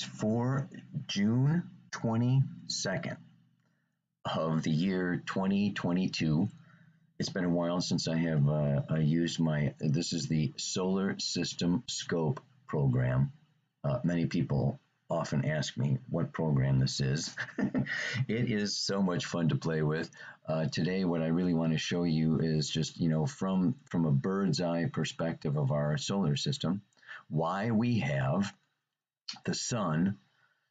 Is for June 22nd of the year 2022. It's been a while since I have uh, used my, this is the Solar System Scope program. Uh, many people often ask me what program this is. it is so much fun to play with. Uh, today, what I really want to show you is just, you know, from, from a bird's eye perspective of our solar system, why we have the sun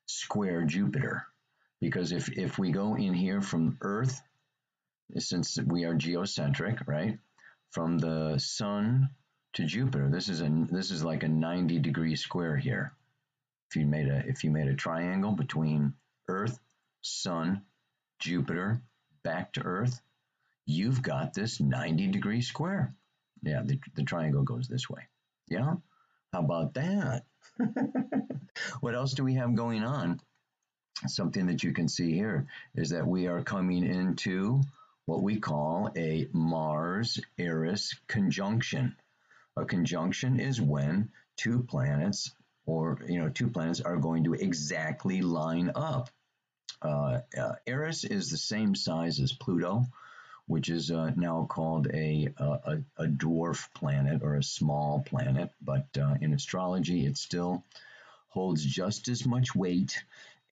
square Jupiter. Because if, if we go in here from Earth, since we are geocentric, right? From the sun to Jupiter, this is a this is like a 90 degree square here. If you made a if you made a triangle between Earth, Sun, Jupiter, back to Earth, you've got this 90 degree square. Yeah, the, the triangle goes this way. Yeah? How about that? what else do we have going on? Something that you can see here is that we are coming into what we call a Mars Eris conjunction. A conjunction is when two planets or you know two planets are going to exactly line up. Uh, uh, Eris is the same size as Pluto, which is uh, now called a, a, a dwarf planet or a small planet, but uh, in astrology it's still holds just as much weight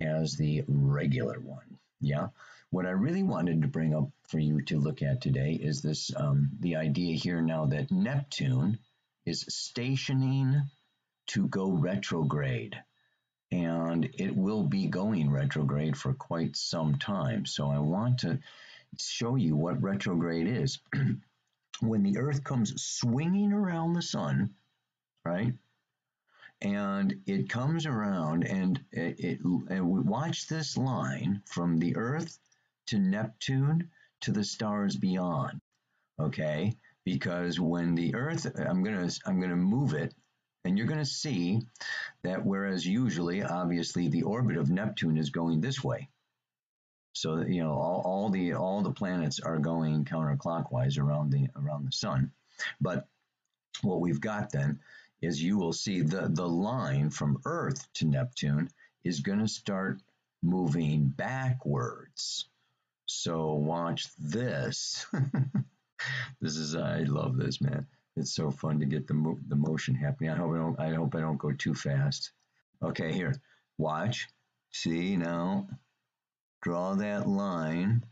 as the regular one. Yeah. What I really wanted to bring up for you to look at today is this um, the idea here now that Neptune is stationing to go retrograde. And it will be going retrograde for quite some time. So I want to show you what retrograde is. when the Earth comes swinging around the sun, right? And it comes around and it, it and we watch this line from the Earth to Neptune to the stars beyond. Okay? Because when the Earth I'm gonna I'm gonna move it and you're to see that whereas usually, obviously, the orbit of Neptune is going this way. So you know all, all the all the planets are going counterclockwise around the around the sun. But what we've got then is you will see the, the line from Earth to Neptune is going to start moving backwards. So watch this. this is I love this man. It's so fun to get the mo- the motion happening. I hope I don't I hope I don't go too fast. Okay, here. Watch. See now. Draw that line.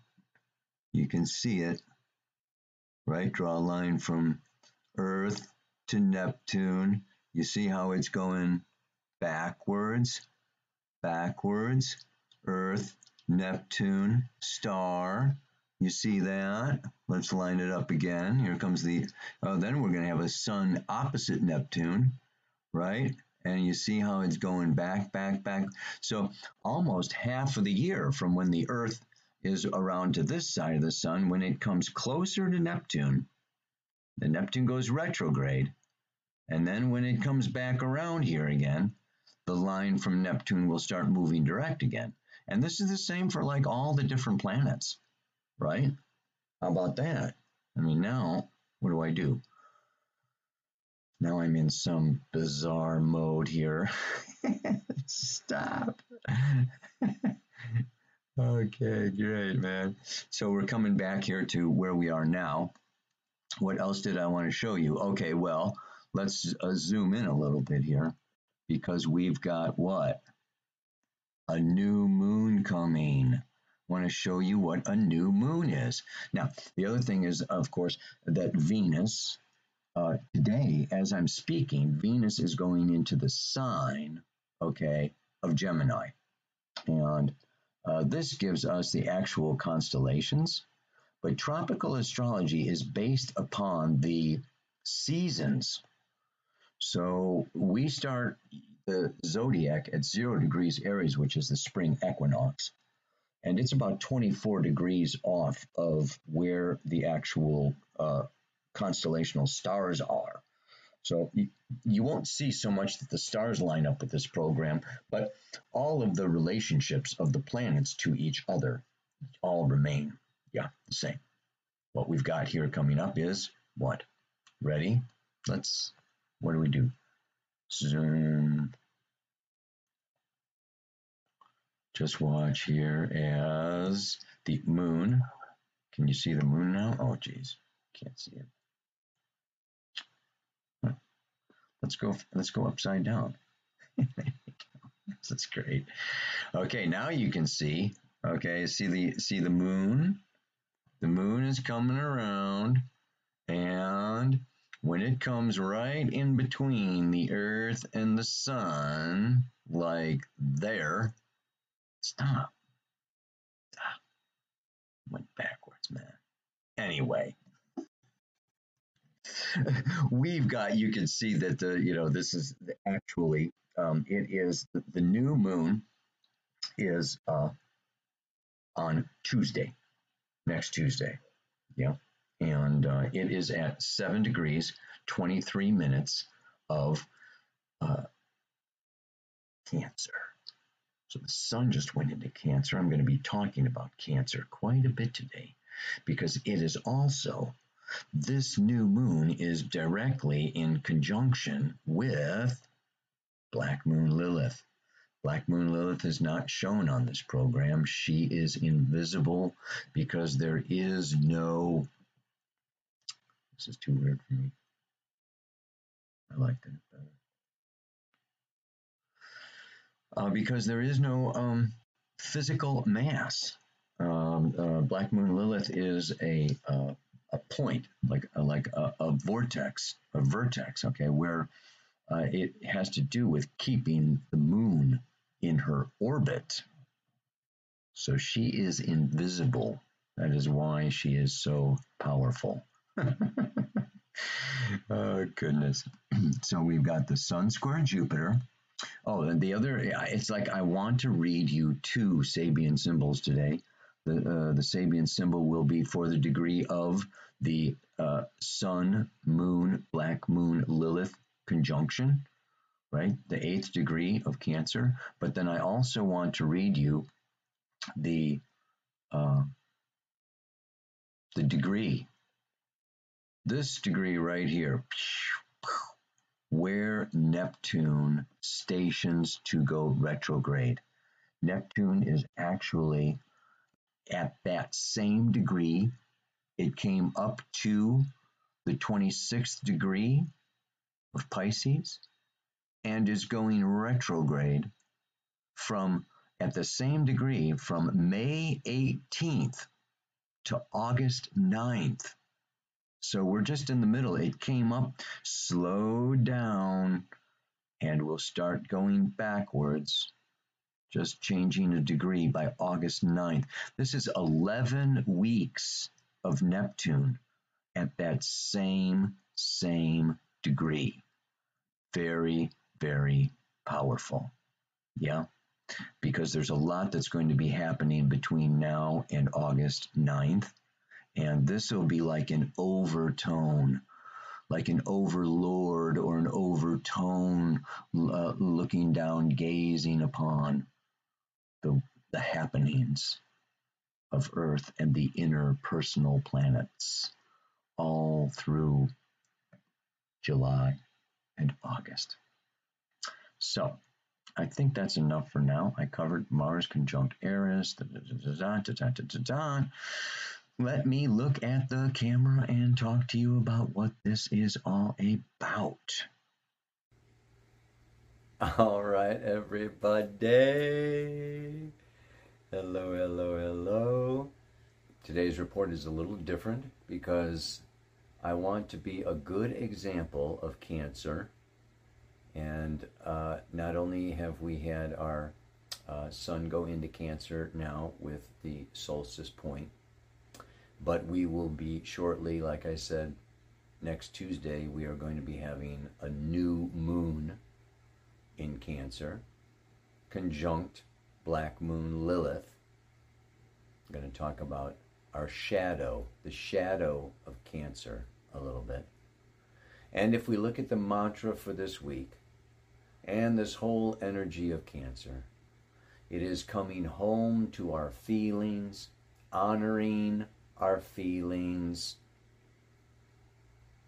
You can see it. Right? Draw a line from Earth to Neptune. You see how it's going backwards, backwards, Earth, Neptune, star, you see that? Let's line it up again. Here comes the, oh, then we're going to have a sun opposite Neptune, right? And you see how it's going back, back, back. So almost half of the year from when the Earth is around to this side of the sun, when it comes closer to Neptune, the Neptune goes retrograde. And then when it comes back around here again, the line from Neptune will start moving direct again. And this is the same for like all the different planets right? How about that? I mean, now, what do I do? Now I'm in some bizarre mode here. Stop. okay, great, man. So we're coming back here to where we are now. What else did I want to show you? Okay, well, let's uh, zoom in a little bit here because we've got what? A new moon coming want to show you what a new moon is. Now, the other thing is, of course, that Venus, uh, today, as I'm speaking, Venus is going into the sign, okay, of Gemini. And uh, this gives us the actual constellations, but tropical astrology is based upon the seasons. So we start the zodiac at zero degrees Aries, which is the spring equinox and it's about 24 degrees off of where the actual uh, constellational stars are. So you, you won't see so much that the stars line up with this program, but all of the relationships of the planets to each other all remain, yeah, the same. What we've got here coming up is what? Ready? Let's, what do we do? Zoom. just watch here as the moon. Can you see the moon now? Oh, geez, can't see it. Let's go. Let's go upside down. That's great. Okay, now you can see. Okay, see the see the moon. The moon is coming around, and when it comes right in between the Earth and the Sun, like there, stop. Stop. Went backwards, man. Anyway, we've got. You can see that the you know this is actually um, it is the, the new moon is uh, on Tuesday, next Tuesday. Yeah. And uh, it is at 7 degrees, 23 minutes of uh, Cancer. So the sun just went into Cancer. I'm going to be talking about Cancer quite a bit today because it is also, this new moon is directly in conjunction with Black Moon Lilith. Black Moon Lilith is not shown on this program. She is invisible because there is no. This is too weird for me. I like that better. Uh, because there is no um, physical mass. Um, uh, Black Moon Lilith is a uh, a point, like like a, a vortex, a vertex. Okay, where uh, it has to do with keeping the moon in her orbit. So she is invisible. That is why she is so powerful. oh, goodness. so we've got the Sun square Jupiter. Oh, and the other, it's like I want to read you two Sabian symbols today. The, uh, the Sabian symbol will be for the degree of the uh, Sun, Moon, Black Moon, Lilith conjunction, right? The eighth degree of Cancer. But then I also want to read you the uh, the degree. This degree right here, where Neptune stations to go retrograde. Neptune is actually at that same degree. It came up to the 26th degree of Pisces and is going retrograde from at the same degree from May 18th to August 9th. So we're just in the middle. It came up, slowed down, and will start going backwards, just changing a degree by August 9th. This is 11 weeks of Neptune at that same, same degree very, very powerful. Yeah. Because there's a lot that's going to be happening between now and August 9th. And this will be like an overtone, like an overlord or an overtone uh, looking down, gazing upon the, the happenings of Earth and the inner personal planets all through July and August. So I think that's enough for now. I covered Mars conjunct Eris. Let me look at the camera and talk to you about what this is all about. All right, everybody. Hello, hello, hello. Today's report is a little different because I want to be a good example of cancer. And uh, not only have we had our uh, sun go into cancer now with the solstice point, but we will be shortly, like I said, next Tuesday, we are going to be having a new moon in Cancer, conjunct Black Moon Lilith. I'm going to talk about our shadow, the shadow of Cancer a little bit. And if we look at the mantra for this week and this whole energy of Cancer, it is coming home to our feelings, honoring our feelings,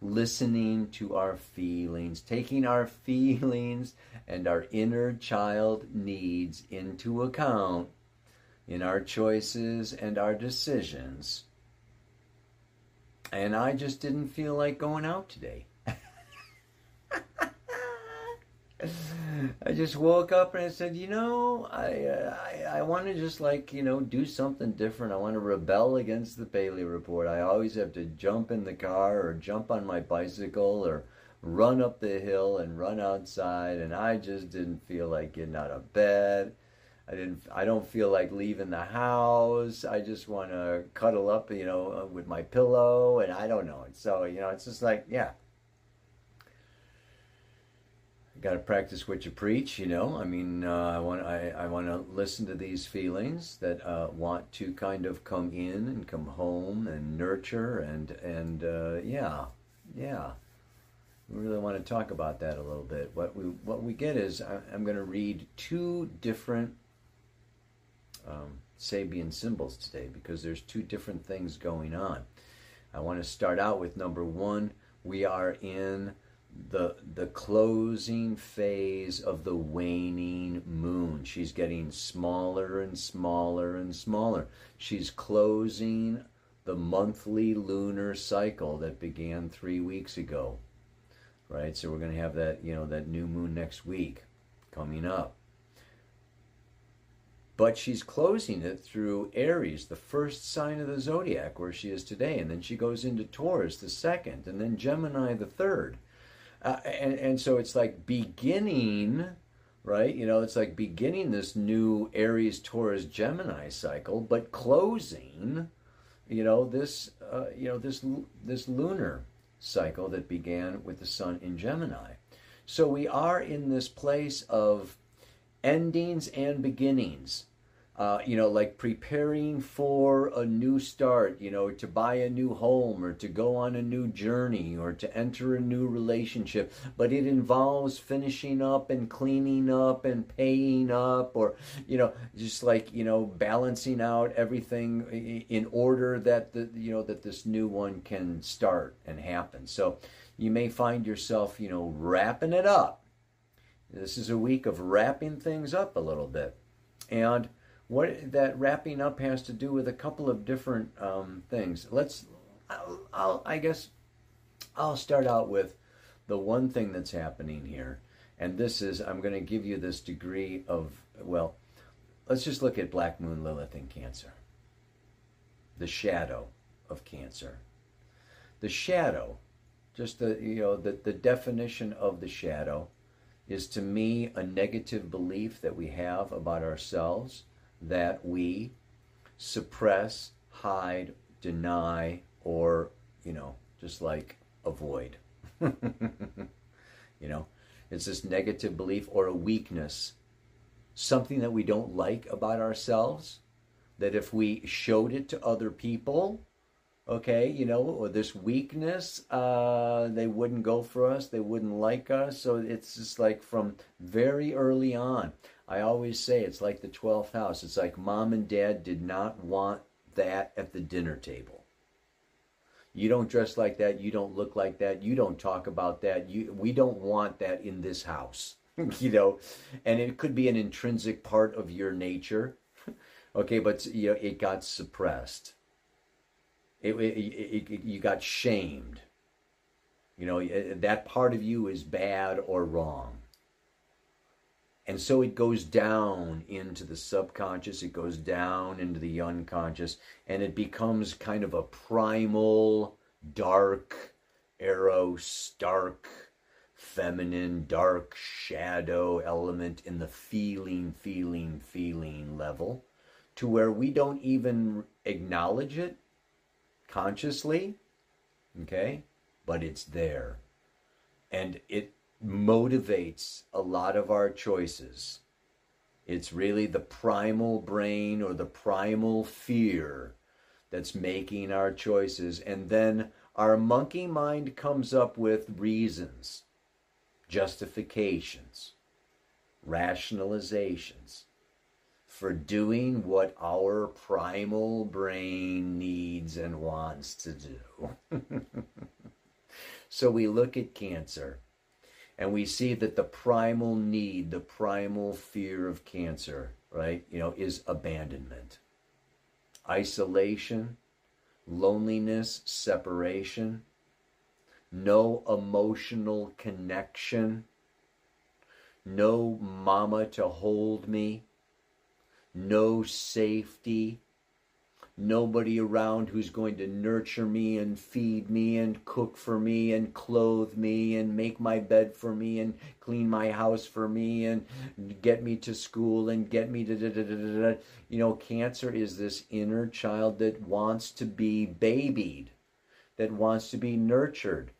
listening to our feelings, taking our feelings and our inner child needs into account in our choices and our decisions. And I just didn't feel like going out today. I just woke up and I said, you know, I, uh, I I want to just like you know do something different. I want to rebel against the Bailey Report. I always have to jump in the car or jump on my bicycle or run up the hill and run outside, and I just didn't feel like getting out of bed. I didn't. I don't feel like leaving the house. I just want to cuddle up, you know, with my pillow, and I don't know. And so you know, it's just like, yeah, got to practice what you preach. You know, I mean, uh, I want I, I want to listen to these feelings that uh, want to kind of come in and come home and nurture and and uh, yeah, yeah. We really want to talk about that a little bit. What we what we get is I, am going to read two different um, Sabian symbols today because there's two different things going on. I want to start out with number one. We are in the the closing phase of the waning moon. She's getting smaller and smaller and smaller. She's closing the monthly lunar cycle that began 3 weeks ago. Right? So we're going to have that, you know, that new moon next week coming up. But she's closing it through Aries, the first sign of the zodiac where she is today, and then she goes into Taurus, the second, and then Gemini, the third uh, and, and so it's like beginning, right? You know, it's like beginning this new Aries, Taurus, Gemini cycle, but closing, you know, this, uh, you know, this this lunar cycle that began with the Sun in Gemini. So we are in this place of endings and beginnings uh, you know, like preparing for a new start, you know, to buy a new home or to go on a new journey or to enter a new relationship. But it involves finishing up and cleaning up and paying up or, you know, just like, you know, balancing out everything in order that the, you know, that this new one can start and happen. So you may find yourself, you know, wrapping it up. This is a week of wrapping things up a little bit. And what that wrapping up has to do with a couple of different um, things. Let's, I'll, I'll, I guess, I'll start out with the one thing that's happening here, and this is I'm going to give you this degree of well, let's just look at Black Moon Lilith in Cancer. The shadow of Cancer. The shadow, just the you know the, the definition of the shadow is to me a negative belief that we have about ourselves that we suppress, hide, deny, or, you know, just like avoid. you know, it's this negative belief or a weakness, something that we don't like about ourselves, that if we showed it to other people, okay, you know, or this weakness, uh, they wouldn't go for us, they wouldn't like us. So it's just like from very early on. I always say it's like the 12th house. It's like mom and dad did not want that at the dinner table. You don't dress like that, you don't look like that, you don't talk about that. You we don't want that in this house. you know, and it could be an intrinsic part of your nature. okay, but you know, it got suppressed. It, it, it, it you got shamed. You know, eh, that part of you is bad or wrong. And so it goes down into the subconscious, it goes down into the unconscious, and it becomes kind of a primal, dark, arrow, stark, feminine, dark shadow element in the feeling, feeling, feeling level to where we don't even acknowledge it consciously, okay? But it's there. And it motivates a lot of our choices. It's really the primal brain or the primal fear that's making our choices. And then our monkey mind comes up with reasons, justifications, rationalizations for doing what our primal brain needs and wants to do. so we look at cancer and we see that the primal need, the primal fear of cancer, right, you know, is abandonment. Isolation, loneliness, separation, no emotional connection, no mama to hold me, no safety, nobody around who's going to nurture me and feed me and cook for me and clothe me and make my bed for me and clean my house for me and get me to school and get me to da, da, da, da, you know cancer is this inner child that wants to be babied that wants to be nurtured.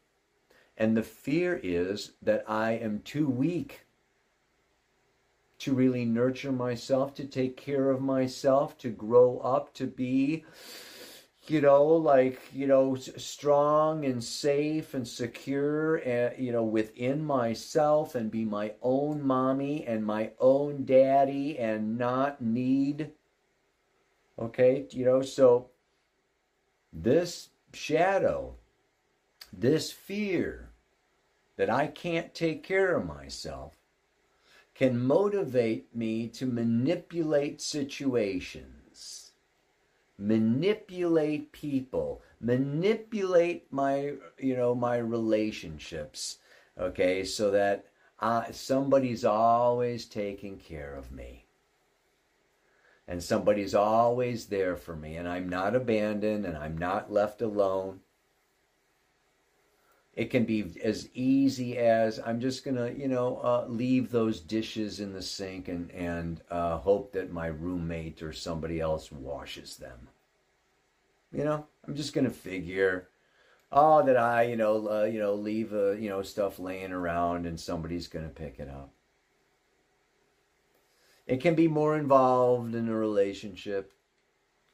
And the fear is that i am too weak to really nurture myself, to take care of myself, to grow up, to be, you know, like, you know, strong and safe and secure, and, you know, within myself and be my own mommy and my own daddy and not need. Okay, you know, so this shadow, this fear that I can't take care of myself can motivate me to manipulate situations, manipulate people, manipulate my, you know, my relationships, okay, so that uh, somebody's always taking care of me. And somebody's always there for me, and I'm not abandoned and I'm not left alone. It can be as easy as I'm just gonna, you know, uh, leave those dishes in the sink and and uh, hope that my roommate or somebody else washes them. You know, I'm just gonna figure, oh, that I, you know, uh, you know, leave, uh, you know, stuff laying around and somebody's gonna pick it up. It can be more involved in a relationship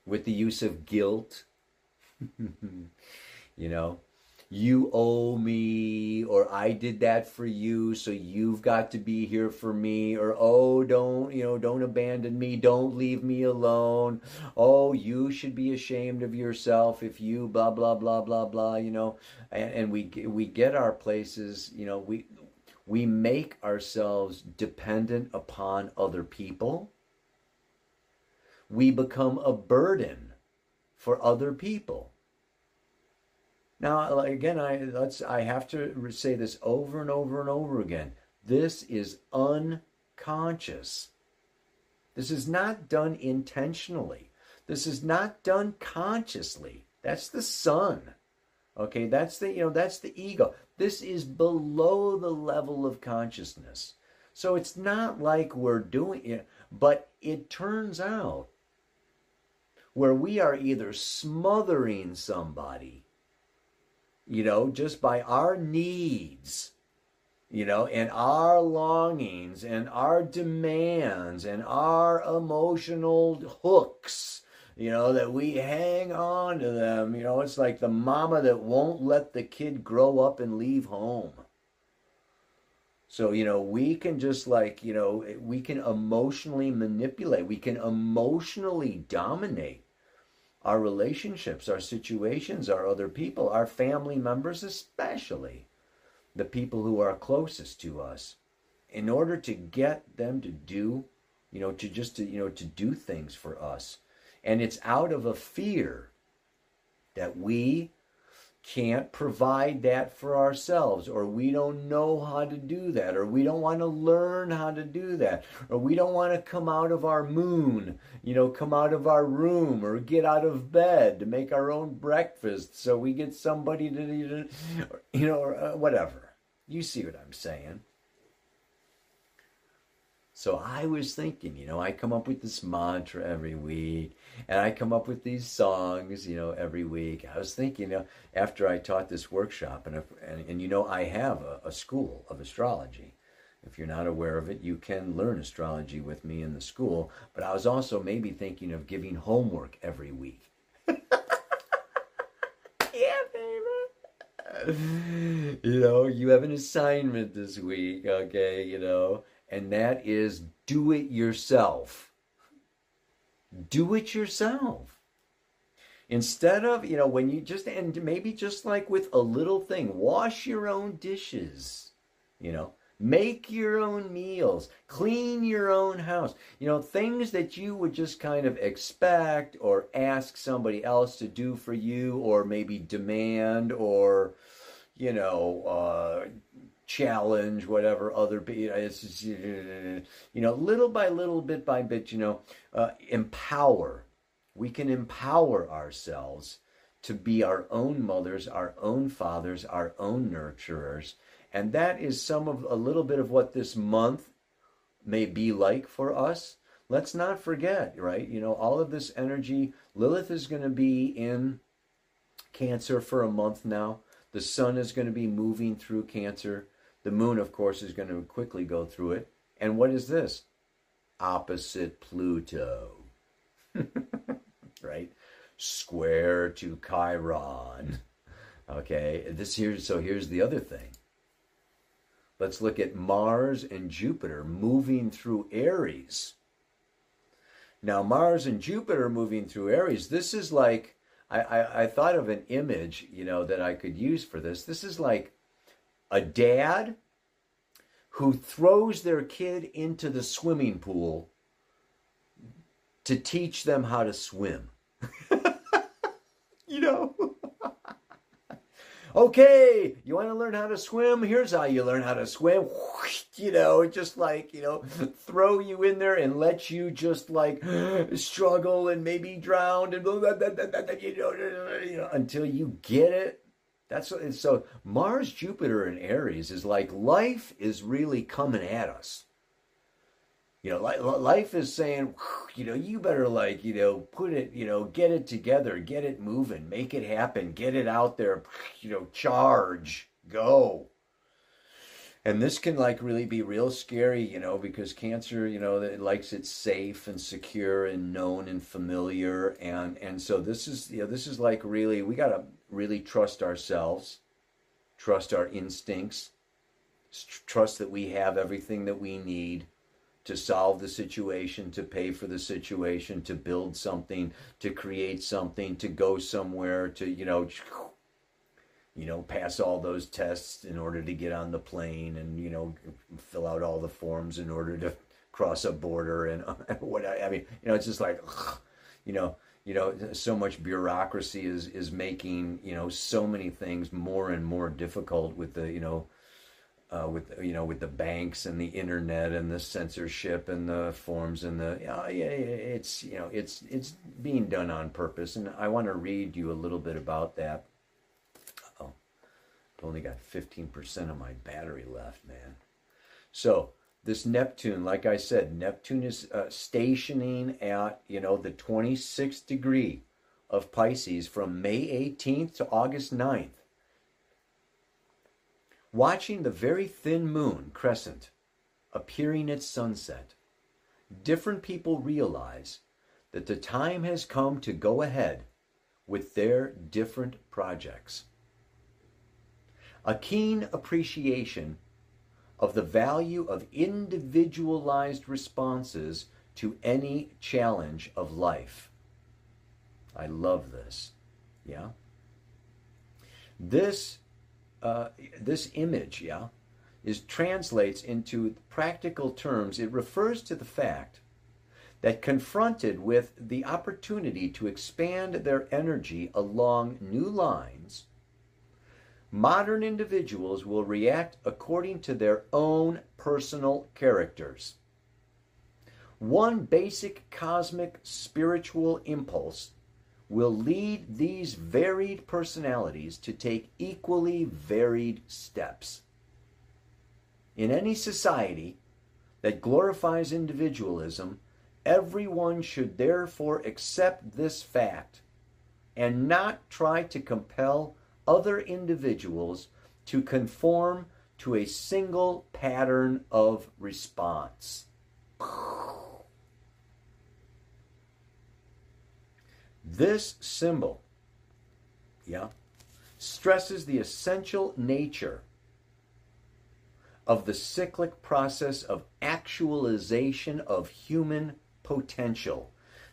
with the use of guilt. you know, you owe me or I did that for you so you've got to be here for me or oh don't you know don't abandon me don't leave me alone. Oh you should be ashamed of yourself if you blah blah blah blah blah you know. And, and we we get our places you know we we make ourselves dependent upon other people. We become a burden for other people now, again, I let's I have to say this over and over and over again. This is unconscious. This is not done intentionally. This is not done consciously. That's the sun. Okay, that's the you know that's the ego. This is below the level of consciousness. So it's not like we're doing it, but it turns out where we are either smothering somebody you know, just by our needs, you know, and our longings and our demands and our emotional hooks, you know, that we hang on to them. You know, it's like the mama that won't let the kid grow up and leave home. So, you know, we can just like, you know, we can emotionally manipulate, we can emotionally dominate our relationships, our situations, our other people, our family members, especially the people who are closest to us, in order to get them to do, you know, to just to, you know, to do things for us. And it's out of a fear that we can't provide that for ourselves, or we don't know how to do that, or we don't want to learn how to do that, or we don't want to come out of our moon, you know, come out of our room, or get out of bed to make our own breakfast so we get somebody to, you know, or uh, whatever. You see what I'm saying? So I was thinking, you know, I come up with this mantra every week and I come up with these songs, you know, every week. I was thinking, you know, after I taught this workshop, and, if, and, and you know, I have a, a school of astrology. If you're not aware of it, you can learn astrology with me in the school. But I was also maybe thinking of giving homework every week. yeah, baby. You know, you have an assignment this week, okay, you know, and that is do it yourself do it yourself. Instead of, you know, when you just, and maybe just like with a little thing, wash your own dishes, you know, Make your own meals. Clean your own house. You know, things that you would just kind of expect or ask somebody else to do for you, or maybe demand, or, you know, uh, challenge whatever other just, you know little by little bit by bit you know uh, empower we can empower ourselves to be our own mothers our own fathers our own nurturers and that is some of a little bit of what this month may be like for us. Let's not forget, right? You know, all of this energy, Lilith is going to be in Cancer for a month now. The sun is going to be moving through Cancer. The moon, of course, is going to quickly go through it. And what is this? Opposite Pluto. right? Square to Chiron. Okay, this here so here's the other thing. Let's look at Mars and Jupiter moving through Aries. Now, Mars and Jupiter moving through Aries, this is like, I, I, I, thought of an image, you know, that I could use for this. This is like a dad who throws their kid into the swimming pool to teach them how to swim. you know? okay, you want to learn how to swim? Here's how you learn how to swim. You know, just like, you know, throw you in there and let you just like struggle and maybe drown and blah, blah, blah, you, know, you know, until you get it. That's so Mars, Jupiter, and Aries is like life is really coming at us. You know, life is saying, you know, you better like, you know, put it, you know, get it together, get it moving, make it happen, get it out there, you know, charge, go. And this can like really be real scary, you know, because cancer, you know, it likes it safe and secure and known and familiar, and and so this is, you know, this is like really, we gotta really trust ourselves, trust our instincts, trust that we have everything that we need to solve the situation, to pay for the situation, to build something, to create something, to go somewhere, to you know, you know, pass all those tests in order to get on the plane, and you know, fill out all the forms in order to cross a border, and what I, I mean, you know, it's just like, you know, you know, so much bureaucracy is is making you know so many things more and more difficult with the you know uh, with you know with the banks and the internet and the censorship and the forms and the yeah, yeah it's you know it's it's being done on purpose and I want to read you a little bit about that. Oh, I've only got 15% of my battery left, man. So this Neptune, like I said, Neptune is uh, stationing at you know the 26th degree of Pisces from May 18th to August 9th Watching the very thin moon crescent appearing at sunset, different people realize that the time has come to go ahead with their different projects. A keen appreciation of the value of individualized responses to any challenge of life. I love this. Yeah? This uh, this image, yeah, is translates into practical terms. It refers to the fact that confronted with the opportunity to expand their energy along new lines, modern individuals will react according to their own personal characters. One basic cosmic spiritual impulse will lead these varied personalities to take equally varied steps. In any society that glorifies individualism, everyone should therefore accept this fact and not try to compel other individuals to conform to a single pattern of response. This symbol, yeah, stresses the essential nature of the cyclic process of actualization of human potential,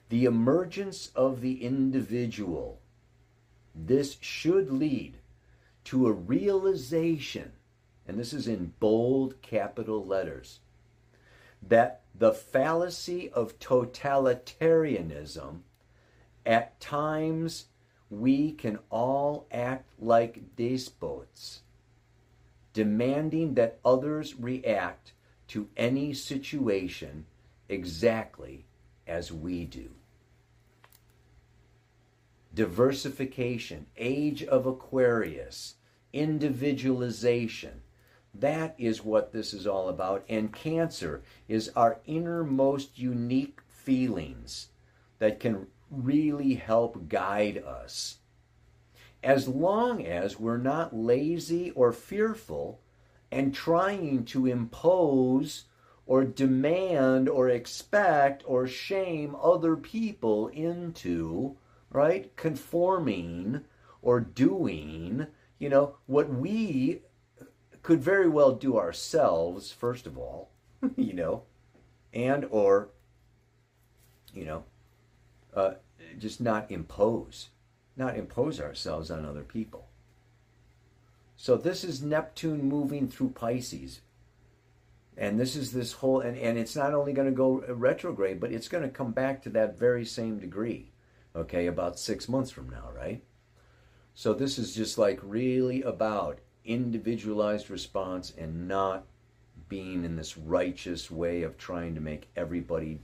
the emergence of the individual. This should lead to a realization and this is in bold capital letters, that the fallacy of totalitarianism at times we can all act like despots, demanding that others react to any situation exactly as we do. Diversification, age of Aquarius, individualization. That is what this is all about. And Cancer is our innermost unique feelings that can really help guide us. As long as we're not lazy or fearful and trying to impose or demand or expect or shame other people into, right, conforming or doing, you know, what we could very well do ourselves, first of all, you know, and or, you know, uh, just not impose, not impose ourselves on other people. So this is Neptune moving through Pisces. And this is this whole, and, and it's not only going to go retrograde, but it's going to come back to that very same degree, okay, about six months from now, right? So this is just like really about individualized response and not being in this righteous way of trying to make everybody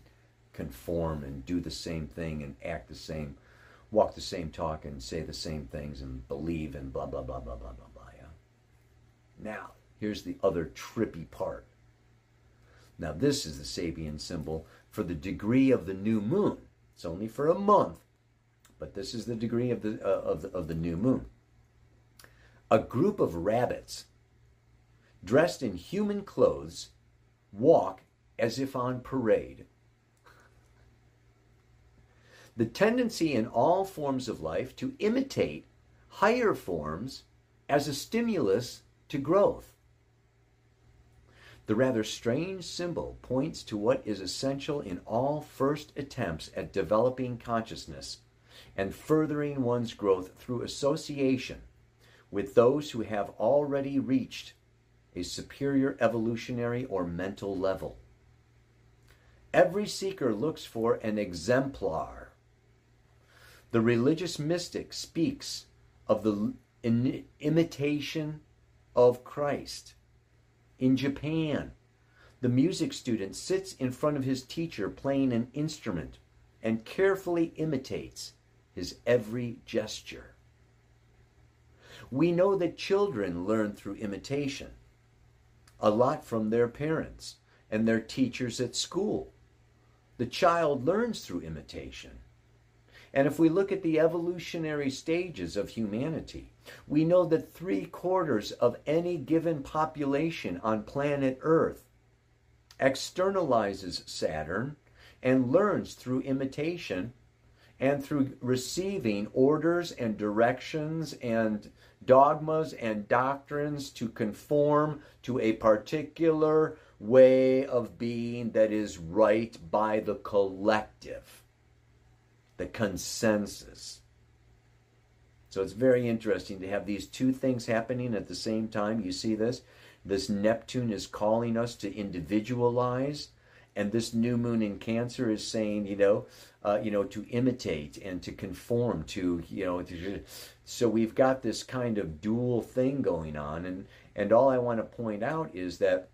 conform and do the same thing and act the same, walk the same talk and say the same things and believe and blah, blah, blah, blah, blah, blah, blah. Yeah? Now, here's the other trippy part. Now, this is the Sabian symbol for the degree of the new moon. It's only for a month, but this is the degree of the, uh, of the, of the new moon. A group of rabbits dressed in human clothes walk as if on parade the tendency in all forms of life to imitate higher forms as a stimulus to growth. The rather strange symbol points to what is essential in all first attempts at developing consciousness and furthering one's growth through association with those who have already reached a superior evolutionary or mental level. Every seeker looks for an exemplar the religious mystic speaks of the imitation of Christ. In Japan, the music student sits in front of his teacher playing an instrument and carefully imitates his every gesture. We know that children learn through imitation, a lot from their parents and their teachers at school. The child learns through imitation. And if we look at the evolutionary stages of humanity, we know that three quarters of any given population on planet Earth externalizes Saturn and learns through imitation and through receiving orders and directions and dogmas and doctrines to conform to a particular way of being that is right by the collective the consensus. So it's very interesting to have these two things happening at the same time. You see this? This Neptune is calling us to individualize, and this new moon in Cancer is saying, you know, uh, you know, to imitate and to conform to, you know. To, so we've got this kind of dual thing going on, and and all I want to point out is that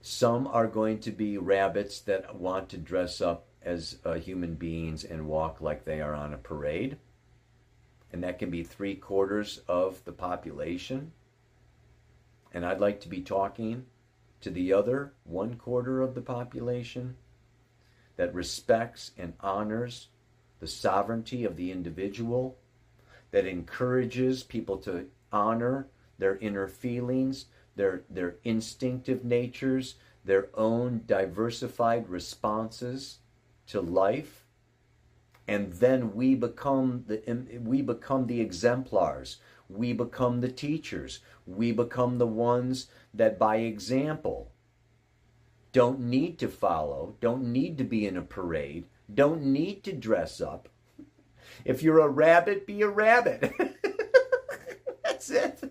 some are going to be rabbits that want to dress up as uh, human beings and walk like they are on a parade. And that can be three quarters of the population. And I'd like to be talking to the other one quarter of the population that respects and honors the sovereignty of the individual, that encourages people to honor their inner feelings, their, their instinctive natures, their own diversified responses to life. And then we become the we become the exemplars we become the teachers we become the ones that by example don't need to follow don't need to be in a parade don't need to dress up if you're a rabbit be a rabbit that's it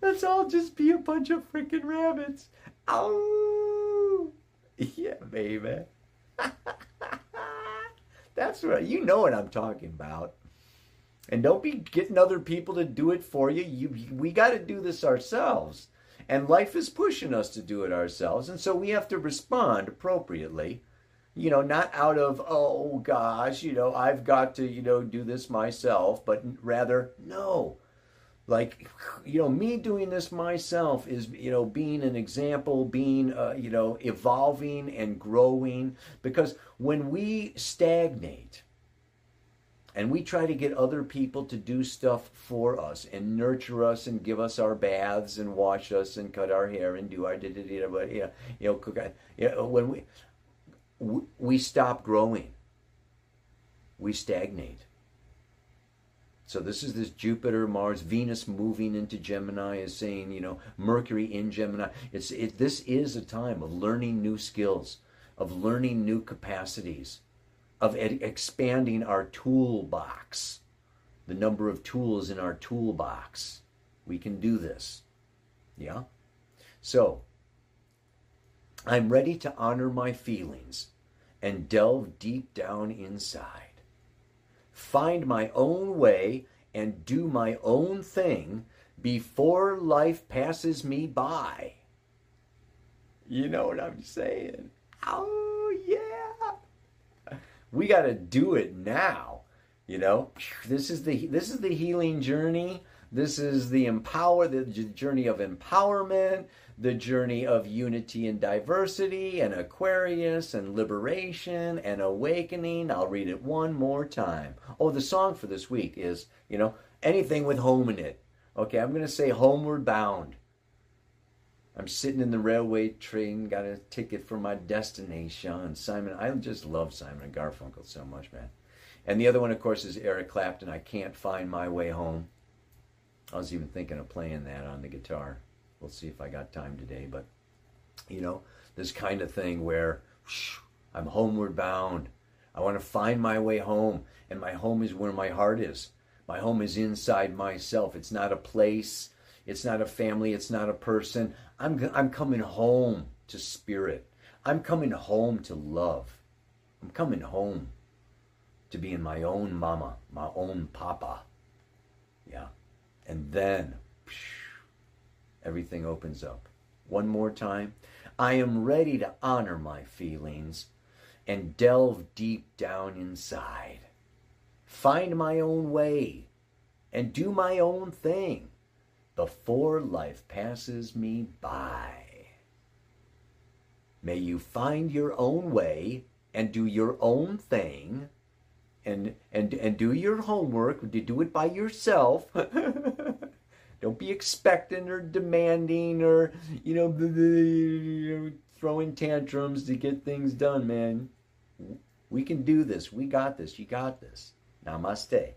Let's all just be a bunch of freaking rabbits. Oh, yeah, baby. That's right. You know what I'm talking about. And don't be getting other people to do it for you. You we got to do this ourselves. And life is pushing us to do it ourselves, and so we have to respond appropriately. You know, not out of oh gosh, you know, I've got to, you know, do this myself, but rather no. Like, you know, me doing this myself is, you know, being an example, being, uh, you know, evolving and growing. Because when we stagnate, and we try to get other people to do stuff for us and nurture us and give us our baths and wash us and cut our hair and do our da da da know, you know cook you know, when we we stop growing we stagnate so this is this Jupiter, Mars, Venus moving into Gemini is saying, you know, Mercury in Gemini. It's it this is a time of learning new skills, of learning new capacities of ed- expanding our toolbox, the number of tools in our toolbox. We can do this. Yeah? So, I'm ready to honor my feelings and delve deep down inside. Find my own way and do my own thing before life passes me by. You know what I'm saying? Oh, yeah we got to do it now. You know, this is the this is the healing journey. This is the empower the journey of empowerment, the journey of unity and diversity, and Aquarius and liberation and awakening. I'll read it one more time. Oh, the song for this week is you know anything with home in it. Okay, I'm going to say homeward bound. I'm sitting in the railway train, got a ticket for my destination. Simon, I just love Simon and Garfunkel so much, man. And the other one, of course, is Eric Clapton. I can't find my way home. I was even thinking of playing that on the guitar. We'll see if I got time today, but you know, this kind of thing where whoosh, I'm homeward bound. I want to find my way home, and my home is where my heart is. My home is inside myself. It's not a place. It's not a family. It's not a person. I'm, I'm coming home to spirit. I'm coming home to love. I'm coming home to being my own mama, my own papa. Yeah. And then everything opens up. One more time. I am ready to honor my feelings and delve deep down inside. Find my own way and do my own thing before life passes me by. May you find your own way and do your own thing and and and do your homework, to do it by yourself. Don't be expecting or demanding or you know throwing tantrums to get things done, man. We can do this. We got this. You got this. Namaste.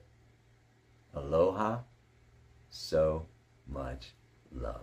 Aloha. So much love.